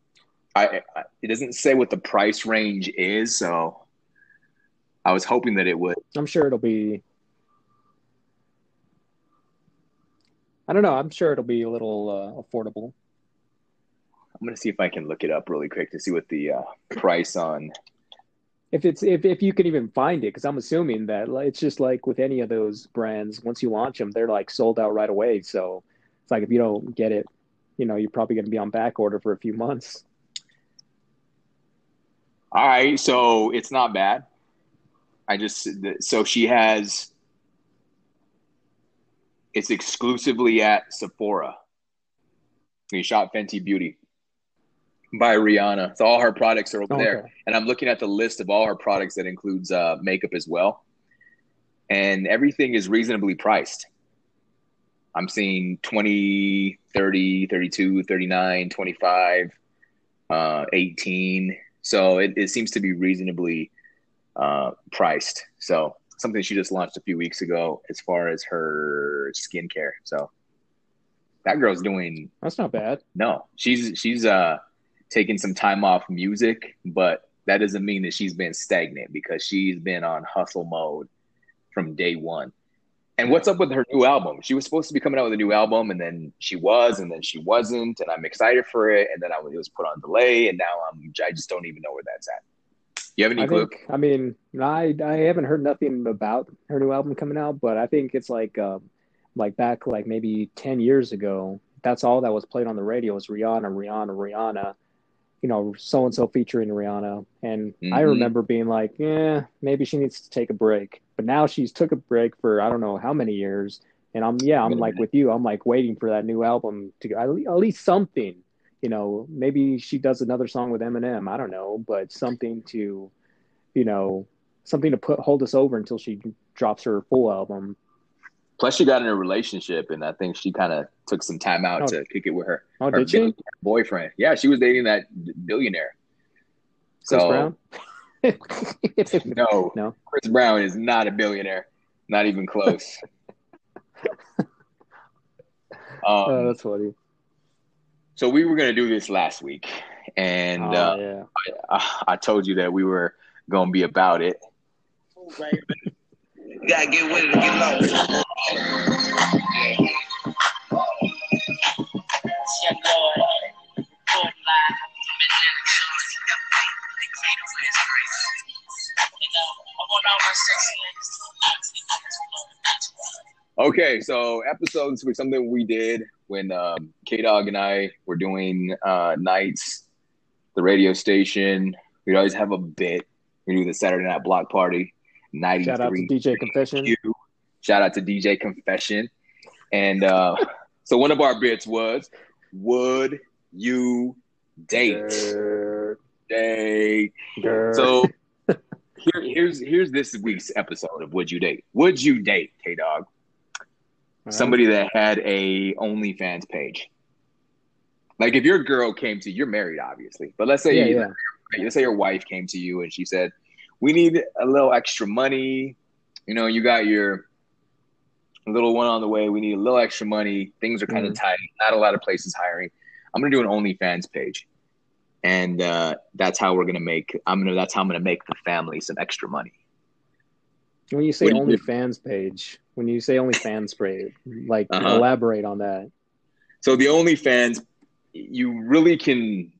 I, I it doesn't say what the price range is, so I was hoping that it would. I'm sure it'll be. I don't know. I'm sure it'll be a little uh, affordable. I'm gonna see if I can look it up really quick to see what the uh, price on. If it's if if you can even find it, because I'm assuming that it's just like with any of those brands, once you launch them, they're like sold out right away. So it's like if you don't get it, you know, you're probably going to be on back order for a few months. All right, so it's not bad. I just so she has. It's exclusively at Sephora. We shop Fenty Beauty by Rihanna. So all her products are over there. And I'm looking at the list of all her products that includes uh, makeup as well. And everything is reasonably priced. I'm seeing 20, 30, 32, 39, 25, uh, 18. So it, it seems to be reasonably uh, priced. So something she just launched a few weeks ago as far as her skincare. So that girl's doing That's not bad. no, she's she's uh taking some time off music, but that doesn't mean that she's been stagnant because she's been on hustle mode from day one. And what's up with her new album? She was supposed to be coming out with a new album, and then she was, and then she wasn't, and I'm excited for it, and then I, it was put on delay, and now I'm I just don't even know where that's at. You have any I clue? think. I mean, I I haven't heard nothing about her new album coming out, but I think it's like um, like back like maybe ten years ago, that's all that was played on the radio was Rihanna, Rihanna, Rihanna. You know, so and so featuring Rihanna, and I Mhm. remember being like, yeah, maybe she needs to take a break. But now she's took a break for I don't know how many years, and I'm yeah, I'm like with you. I'm like waiting for that new album to at least something. You know, maybe she does another song with Eminem. I don't know, but something to, you know, something to put hold us over until she drops her full album. Plus, she got in a relationship, and I think she kind of took some time out Oh. to kick it with her, Oh, her did she? boyfriend. Yeah, she was dating that billionaire. Chris so Brown? (laughs) no, (laughs) No. Chris Brown is not a billionaire, not even close. (laughs) um, oh, that's funny. So we were gonna do this last week, and oh, uh, yeah. I, I told you that we were gonna be about it. You gotta get with it to get low. Okay, so episodes were something we did when um, K Dog and I were doing uh, nights, the radio station. We'd always have a bit. We do the Saturday Night Block Party, ninety Shout out to. DJ Confession. Shout out to DJ Confession, and uh, so one of our bits was, "Would you date?" Grr, Date. grr. So (laughs) here, here's here's this week's episode of Would You Date? Would you date K Dog? Right. somebody that had a OnlyFans page. Like if your girl came to you're married, obviously, but let's say Yeah, you, yeah. let's say your wife came to you and she said, "We need a little extra money. You know, you got your little one on the way. We need a little extra money. Things are kind of Mhm. tight. Not a lot of places hiring. I'm gonna do an OnlyFans page, and uh, that's how we're gonna make. I'm gonna. That's how I'm gonna make the family some extra money. When you say OnlyFans page, when you say OnlyFans page, like Uh-huh. elaborate on that. So the OnlyFans, you really can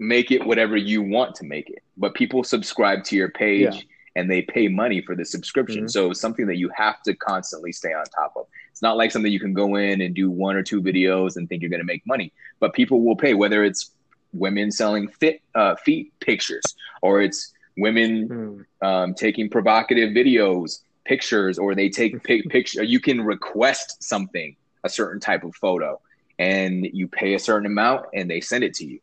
make it whatever you want to make it, but people subscribe to your page Yeah. and they pay money for the subscription. Mhm. So it's something that you have to constantly stay on top of. It's not like something you can go in and do one or two videos and think you're going to make money, but people will pay whether it's women selling fit uh, feet pictures or it's women Hmm. um, taking provocative videos, pictures, or they take pic- (laughs) picture. You can request something, a certain type of photo, and you pay a certain amount, and they send it to you.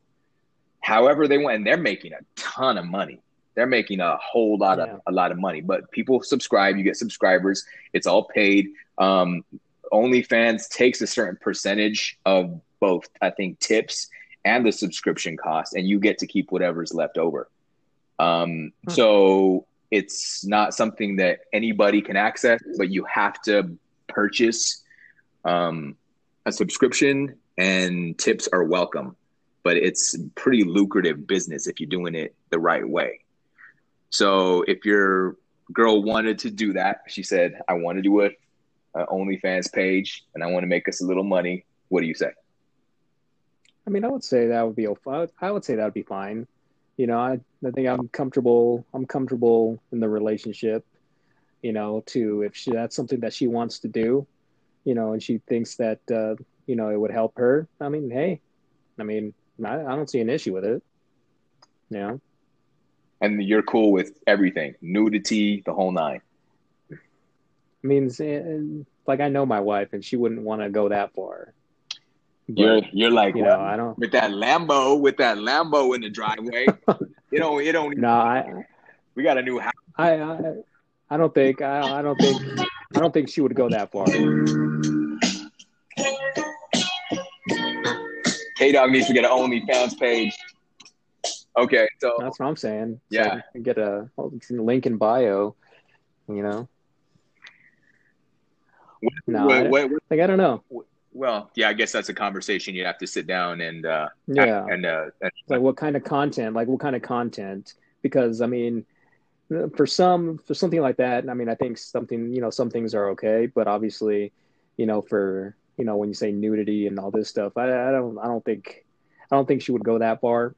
However, they want, and they're making a ton of money. They're making a whole lot Yeah. of a lot of money. But people subscribe. You get subscribers. It's all paid. Um, OnlyFans takes a certain percentage of both, I think, tips and the subscription cost, and you get to keep whatever's left over. Um, Hmm. so it's not something that anybody can access, but you have to purchase um, a subscription, and tips are welcome. But it's pretty lucrative business if you're doing it the right way. So if your girl wanted to do that, she said, "I want to do a, a OnlyFans page, and I want to make us a little money." What do you say? I mean, I would say that would be. I would- I would say that would be fine. You know, I, I think I'm comfortable. I'm comfortable in the relationship. You know, to if she that's something that she wants to do, you know, and she thinks that uh, you know it would help her. I mean, hey, I mean, I, I don't see an issue with it. You know, And you're cool with everything, nudity, the whole nine. I mean, eh, like I know my wife, and she wouldn't want to go that far. But, You're you're like you well, know, I don't. with that Lambo, with that Lambo in the driveway. (laughs) you don't it don't. No, I, We got a new house. I, I, I don't think. I, I don't think. I don't think she would go that far. K Dog needs to get an OnlyFans page. Okay, so That's what I'm saying. Yeah. I get a it's in the link in bio. You know, no, I- what, what, what- like I don't know. Well, yeah, I guess that's a conversation you have to sit down and uh, Yeah, and uh, and- like what kind of content? Like what kind of content? Because I mean, for some, for something like that, I mean, I think something, you know, some things are okay, but obviously, you know, for you know, when you say nudity and all this stuff, I, I don't, I don't think, I don't think she would go that far.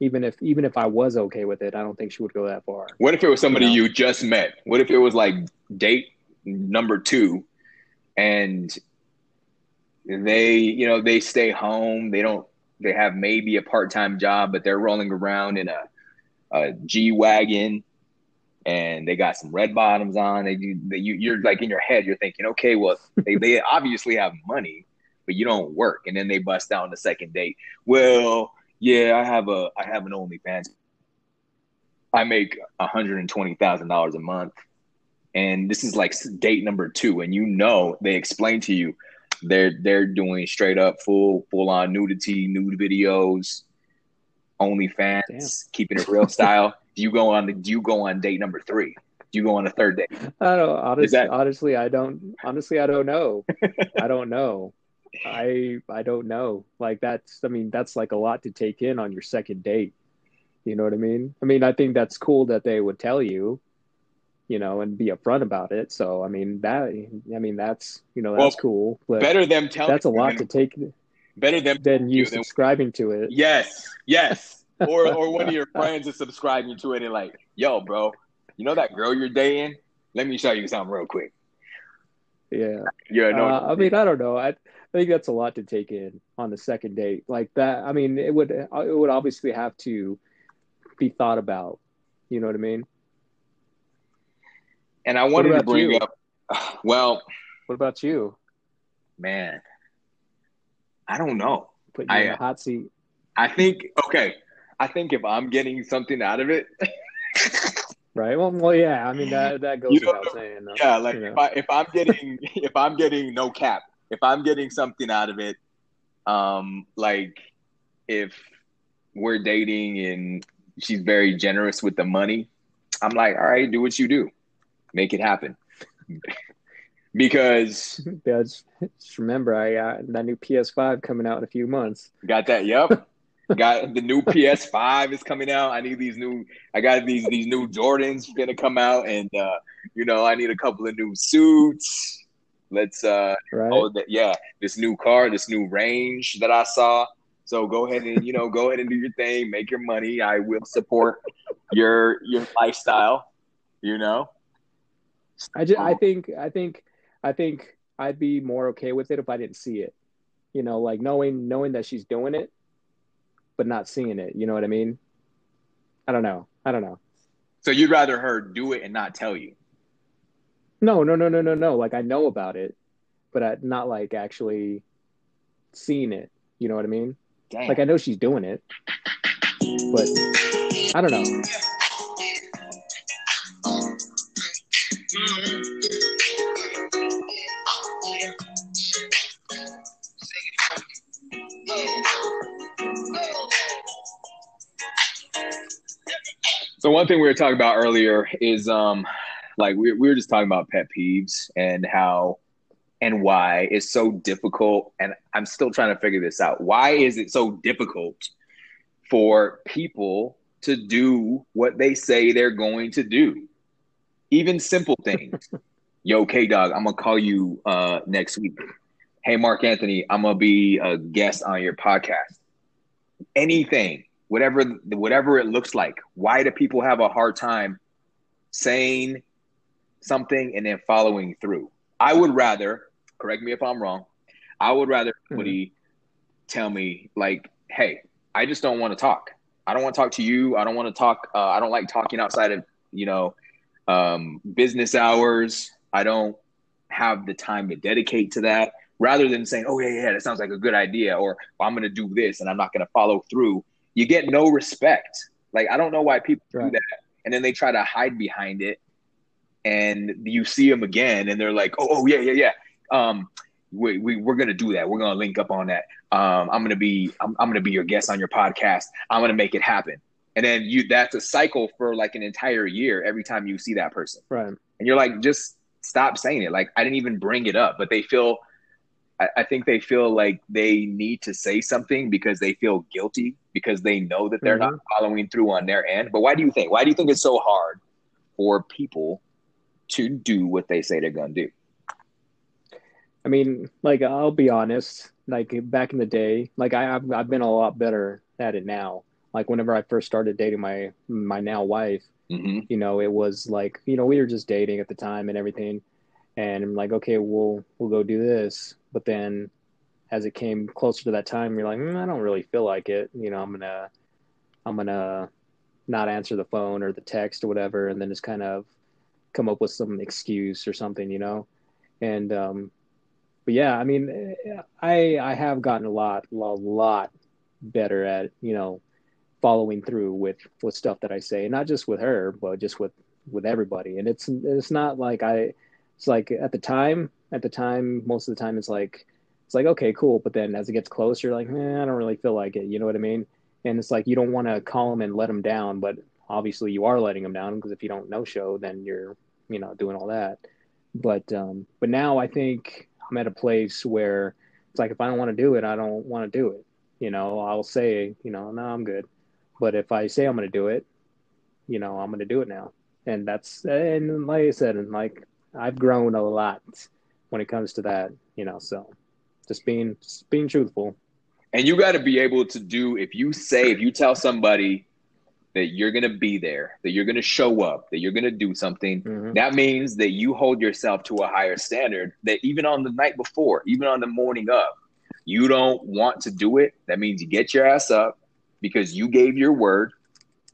Even if, even if I was okay with it, I don't think she would go that far. what if it was somebody You know? you just met? What if it was like date number two, and they you know they stay home. They don't. They have maybe a part time job, but they're rolling around in a, a G wagon, and they got some red bottoms on. They do. They, you, you're like in your head, you're thinking, okay, well, they they (laughs) obviously have money, but you don't work. And then they bust down the second date. Well, yeah, I have a I have an OnlyFans. I make hundred and twenty thousand dollars a month, and this is like date number two, and you know they explain to you they're they're doing straight up full full on nudity, nude videos, OnlyFans, Damn. keeping it real style. (laughs) Do you go on the do you go on date number three? Do you go on a third date? I don't honestly, that- honestly I don't honestly I don't know. (laughs) I don't know. I I don't know. Like that's I mean that's like a lot to take in on your second date. You know what I mean? I mean I think that's cool that they would tell you, you know, and be upfront about it. So I mean that I mean that's you know that's Well, cool. But Better them telling that's a lot than- to take better them than you you subscribing to it. Yes, yes. (laughs) Or or one of your friends is subscribing to it and like, yo, bro, you know that girl you're dating? Let me show you something real quick. Yeah. Yeah, no, Uh, I mean, I don't know. I, I think that's a lot to take in on the second date. Like that. I mean, it would it would obviously have to be thought about. You know what I mean? And I wanted to bring you? up. (sighs) Well, What about you? man, I don't know. Put you in I- the hot seat. I think okay. I think if I'm getting something out of it, (laughs) Right. Well, well, yeah. I mean, that that goes without saying. though. yeah, like You know. if I if I'm getting (laughs) if I'm getting no cap, if I'm getting something out of it, um, like if we're dating and she's very generous with the money, I'm like, all right, do what you do, make it happen, because (laughs) Yeah, just, just remember, I got that new PS5 coming out in a few months. got that. Yep. (laughs) Got the new PS5 is coming out. I need these new. I got these these new Jordans gonna come out, and uh, you know I need a couple of new suits. Let's uh Right. oh that yeah this new car this new range that i saw so go ahead and you know go ahead and do your thing make your money i will support your your lifestyle you know I just, I oh. think, I think, I think I'd be more okay with it if I didn't see it. You know, like knowing knowing that she's doing it, but not seeing it. You know what I mean? I don't know. I don't know. so you'd rather her do it and not tell you No, no, no, no, no, no. Like I know about it, but I, not like actually seeing it. You know what I mean? Damn. Like I know she's doing it, but I don't know. One thing we were talking about earlier is um like we, we were just talking about pet peeves and how and why it's so difficult and I'm still trying to figure this out. Why is it so difficult for people to do what they say they're going to do? Even simple things. (laughs) Yo, K Dog, I'm gonna call you uh next week. Hey Marc Anthony, I'm gonna be a guest on your podcast. Anything whatever whatever it looks like. Why do people have a hard time saying something and then following through? I would rather correct me if i'm wrong i would rather somebody tell me like hey i just don't want to talk. I don't want to talk to you. I don't want to talk uh, i don't like talking outside of you know um, business hours. I don't have the time to dedicate to that. Rather than saying oh yeah yeah that sounds like a good idea or i'm going to do this and i'm not going to follow through you get no respect. Like I don't know why people Right. do that, and then they try to hide behind it, and you see them again, and they're like, "Oh, oh yeah, yeah, yeah. Um, we, we we're gonna do that. We're gonna link up on that. Um, I'm gonna be I'm, I'm gonna be your guest on your podcast. I'm gonna make it happen." And then you that's a cycle for like an entire year. Every time you see that person, Right. and you're like, just stop saying it. Like I didn't even bring it up, but they feel. I, I think they feel like they need to say something because they feel guilty because they know that they're not following through on their end. But why do you think? Why do you think it's so hard for people to do what they say they're gonna do? I mean, like I'll be honest. Like back in the day, like I, I've I've been a lot better at it now. Like whenever I first started dating my my now wife, hmm you know, it was like you know we were just dating at the time and everything, and I'm like, okay, we'll we'll go do this, but then as it came closer to that time, you're like, mm, I don't really feel like it. You know, I'm gonna, I'm gonna not answer the phone or the text or whatever, and then just kind of come up with some excuse or something, you know. And um, but yeah, I mean, I I have gotten a lot, a lot better at you know following through with with stuff that I say, not just with her, but just with with everybody. And it's it's not like I, it's like at the time, at the time, most of the time, it's like it's like okay, cool. But then as it gets closer, like eh, I don't really feel like it. You know what I mean? And it's like you don't want to call them and let them down, but obviously you are letting them down because if you don't no show, then you're you know doing all that. But um, but now I think I'm at a place where it's like if I don't want to do it, I don't want to do it. You know, I'll say, you know, no, I'm good. But if I say I'm going to do it, you know, I'm going to do it now. And that's and like I said, and like I've grown a lot when it comes to that, you know. So just being just being truthful. And you got to be able to do if you say if you tell somebody that you're going to be there, that you're going to show up, that you're going to do something, mm-hmm. that means that you hold yourself to a higher standard that even on the night before, even on the morning of, you don't want to do it. That means you get your ass up because you gave your word.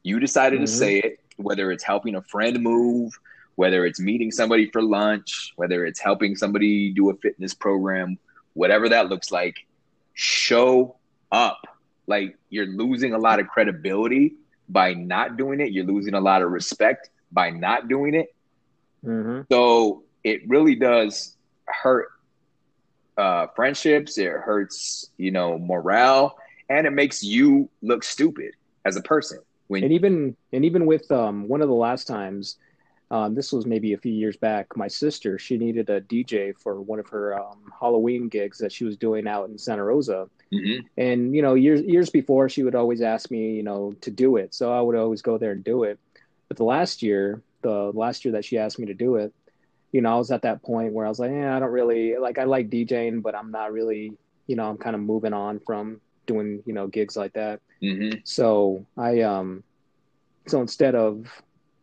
You decided mm-hmm. to say it, whether it's helping a friend move, whether it's meeting somebody for lunch, whether it's helping somebody do a fitness program, whatever that looks like, show up. Like you're losing a lot of credibility by not doing it. You're losing a lot of respect by not doing it. Mm-hmm. So it really does hurt uh, friendships. It hurts, you know, morale, and it makes you look stupid as a person. When and even and even with um, one of the last times, um, this was maybe a few years back. My sister she needed a DJ for one of her um, Halloween gigs that she was doing out in Santa Rosa, Mm-hmm. And you know, years years before, she would always ask me, you know, to do it. So I would always go there and do it. But the last year, the last year that she asked me to do it, you know, I was at that point where I was like, yeah, I don't really like. I like DJing, but I'm not really, you know, I'm kind of moving on from doing, you know, gigs like that. Mm-hmm. So I, um, so instead of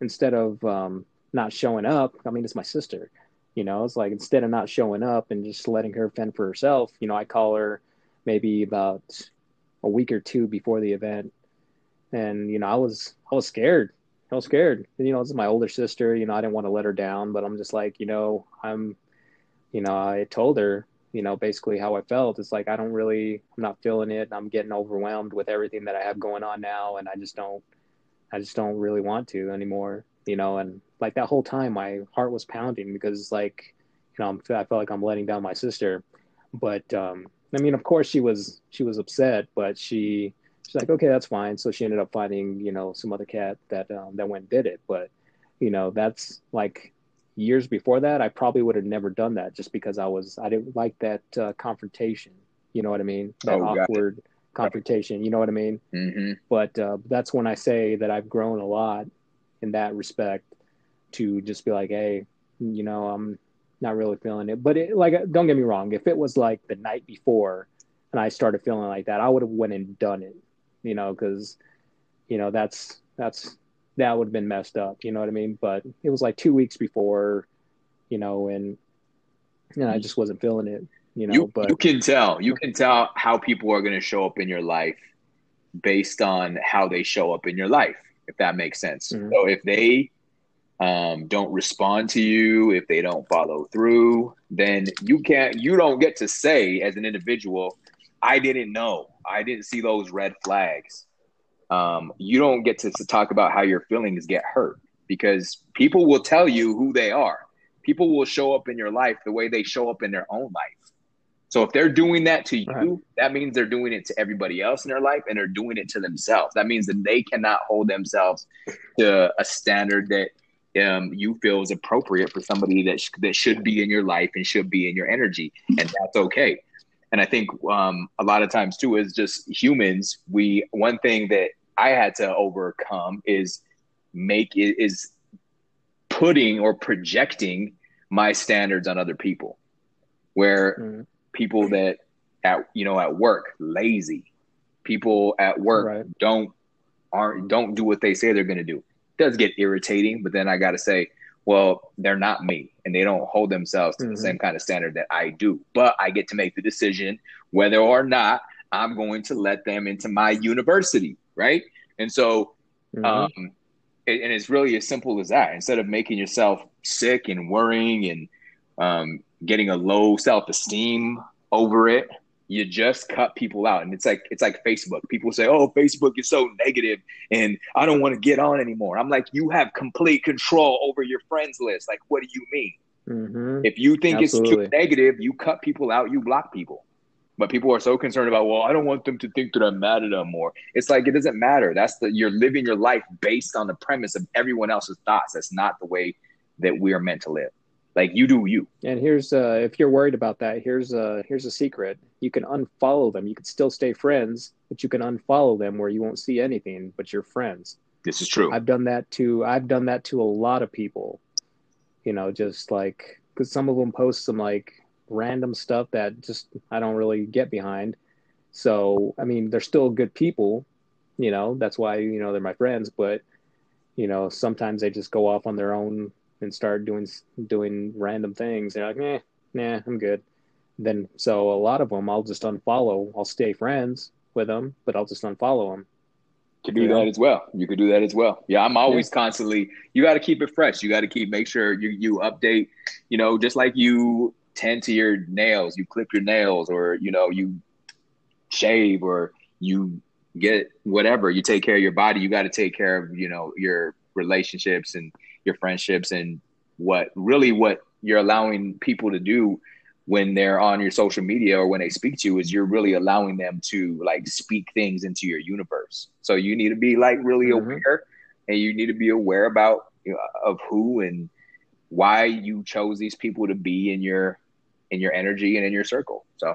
instead of um, not showing up, I mean, it's my sister. You know, it's like instead of not showing up and just letting her fend for herself, you know, I call her maybe about a week or two before the event. And, you know, I was, I was scared. I was scared. You know, this is my older sister, you know, I didn't want to let her down, but I'm just like, you know, I'm, you know, I told her, you know, basically how I felt. It's like, I don't really, I'm not feeling it. I'm getting overwhelmed with everything that I have going on now. And I just don't, I just don't really want to anymore, you know, and like that whole time my heart was pounding because it's like, you know, I'm, I felt like I'm letting down my sister, but, um, I mean, of course she was she was upset, but she she's like, okay, that's fine. So she ended up finding you know some other cat that um, that went and did it. But you know, that's like years before that, I probably would have never done that just because I was I didn't like that uh, confrontation. You know what I mean? That oh, awkward confrontation. You know what I mean? Mm-hmm. But uh, that's when I say that I've grown a lot in that respect to just be like, hey, you know, I'm not really feeling it. But it, like, don't get me wrong. If it was like the night before, and I started feeling like that, I would have went and done it. You know, because you know that's that's that would have been messed up. You know what I mean? But it was like two weeks before, you know, and and I just wasn't feeling it. You know, you, but you can tell. You can tell how people are going to show up in your life based on how they show up in your life. If that makes sense. Mm-hmm. So if they um, don't respond to you, if they don't follow through, then you can't, you don't get to say as an individual, I didn't know, I didn't see those red flags. Um, you don't get to, to talk about how your feelings get hurt because people will tell you who they are. People will show up in your life the way they show up in their own life. So if they're doing that to you, right. that means they're doing it to everybody else in their life and they're doing it to themselves. That means that they cannot hold themselves to a standard that um, you feel is appropriate for somebody that sh- that should be in your life and should be in your energy, and that's okay. And I think um, a lot of times too is just humans. We one thing that I had to overcome is make is putting or projecting my standards on other people, where mm-hmm. people that at you know at work lazy, people at work right. don't aren't don't do what they say they're going to do does get irritating, but then I got to say, well, they're not me and they don't hold themselves to Mhm. the same kind of standard that I do. But I get to make the decision whether or not I'm going to let them into my university, right? And so, Mhm. um, and and it's really as simple as that. Instead of making yourself sick and worrying and um, getting a low self esteem over it, you just cut people out. And it's like it's like Facebook. People say, "Oh, Facebook is so negative, and I don't want to get on anymore." I'm like, you have complete control over your friends list. Like, what do you mean? Mhm. If you think it's too negative, you cut people out, you block people. But people are so concerned about, well, I don't want them to think that I'm mad at them or it's like it doesn't matter. That's the you're living your life based on the premise of everyone else's thoughts. That's not the way that we are meant to live. Like you do you. And here's uh, if you're worried about that, here's uh, here's a secret. You can unfollow them. You can still stay friends, but you can unfollow them where you won't see anything but your friends. This is true. I've done that to I've done that to a lot of people. You know, just like because some of them post some like random stuff that just I don't really get behind. So I mean, they're still good people. You know, that's why you know they're my friends. But you know, sometimes they just go off on their own and start doing doing random things. They're like, nah, nah, I'm good. Then so a lot of them I'll just unfollow. I'll stay friends with them, but I'll just unfollow them. could do Yeah. that as well. You could do that as well. Yeah, I'm always constantly. You got to keep it fresh. You got to keep make sure you you update. You know, just like you tend to your nails, you clip your nails, or you know you shave, or you get whatever. You take care of your body. You got to take care of you know your relationships and your friendships and what really what you're allowing people to do when they're on your social media or when they speak to you is you're really allowing them to like speak things into your universe. So you need to be like really Mhm. aware and you need to be aware about you know, of who and why you chose these people to be in your in your energy and in your circle. So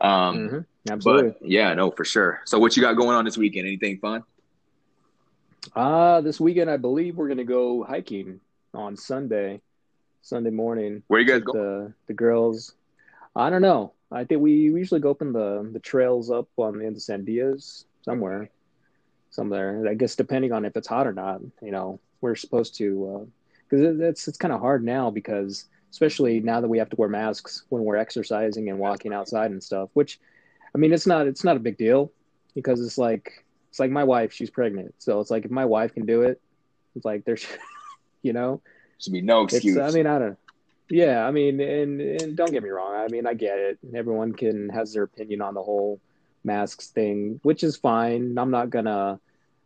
um Mhm. Absolutely. but yeah, no, for sure. So what you got going on this weekend? Anything fun? Uh, this weekend, I believe we're gonna go hiking on Sunday, Sunday morning. Where you guys go? The the girls. I don't know. I think we, we usually go up in the the trails up on the end of Sandias somewhere, somewhere. I guess depending on if it's hot or not. You know, we're supposed to because it, it's it's kind of hard now because especially now that we have to wear masks when we're exercising and walking outside and stuff. Which, I mean, it's not it's not a big deal because it's like it's like my wife she's pregnant. So it's like if my wife can do it it's like there's (laughs) you know? Should be no excuse. i mean i don't yeah i mean and and don't get me wrong. I mean i get it. Everyone can has their opinion on the whole masks thing which is fine. I'm not gonna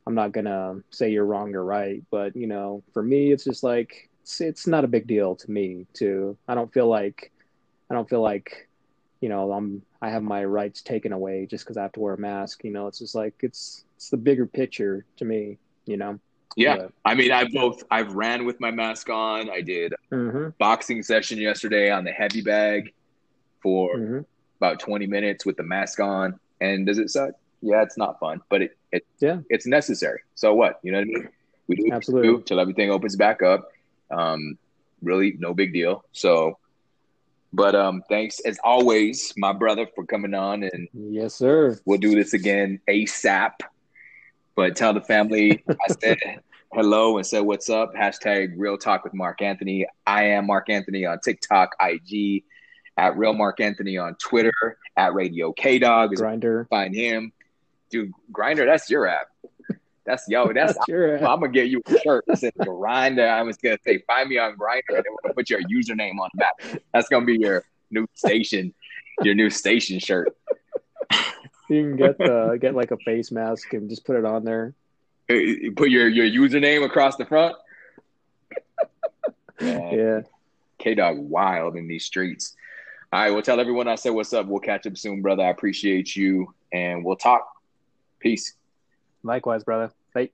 i'm not gonna say you're wrong or right but you know for me it's just like it's, it's not a big deal to me to i don't feel like i don't feel like you know i'm i have my rights taken away just because i have to wear a mask you know? It's just like it's it's the bigger picture to me you know yeah. But- I mean, I both I've ran with my mask on. I did Mhm, boxing session yesterday on the heavy bag for mhm. about 20 minutes with the mask on. And does it suck? Yeah, it's not fun, but it, it Yeah. it's necessary. So what? You know what I mean? We do Absolutely. till everything opens back up. Um, really, no big deal. So, but um, thanks as always, my brother, for coming on, and yes sir we'll do this again ASAP. But tell the family (laughs) I said hello and said what's up. Hashtag Real Talk with Marc Anthony. I am Marc Anthony on TikTok, IG, at Real Marc Anthony on Twitter, at Radio K Dog Grindr find him. Dude, Grindr, that's your app. That's yo, that's that's your I'm gonna get you a shirt that says Grindr. I was gonna say find me on Grindr and then we're gonna put your username on the back. That's gonna be your new station, your new station shirt. (laughs) You can get the (laughs) get like a face mask and just put it on there. You Put your your username across the front. (laughs) Yeah. K Dog wild in these streets. All right, well, tell everyone I said what's up. We'll catch up soon, brother. I appreciate you, and we'll talk. Peace. Likewise, brother. Bye.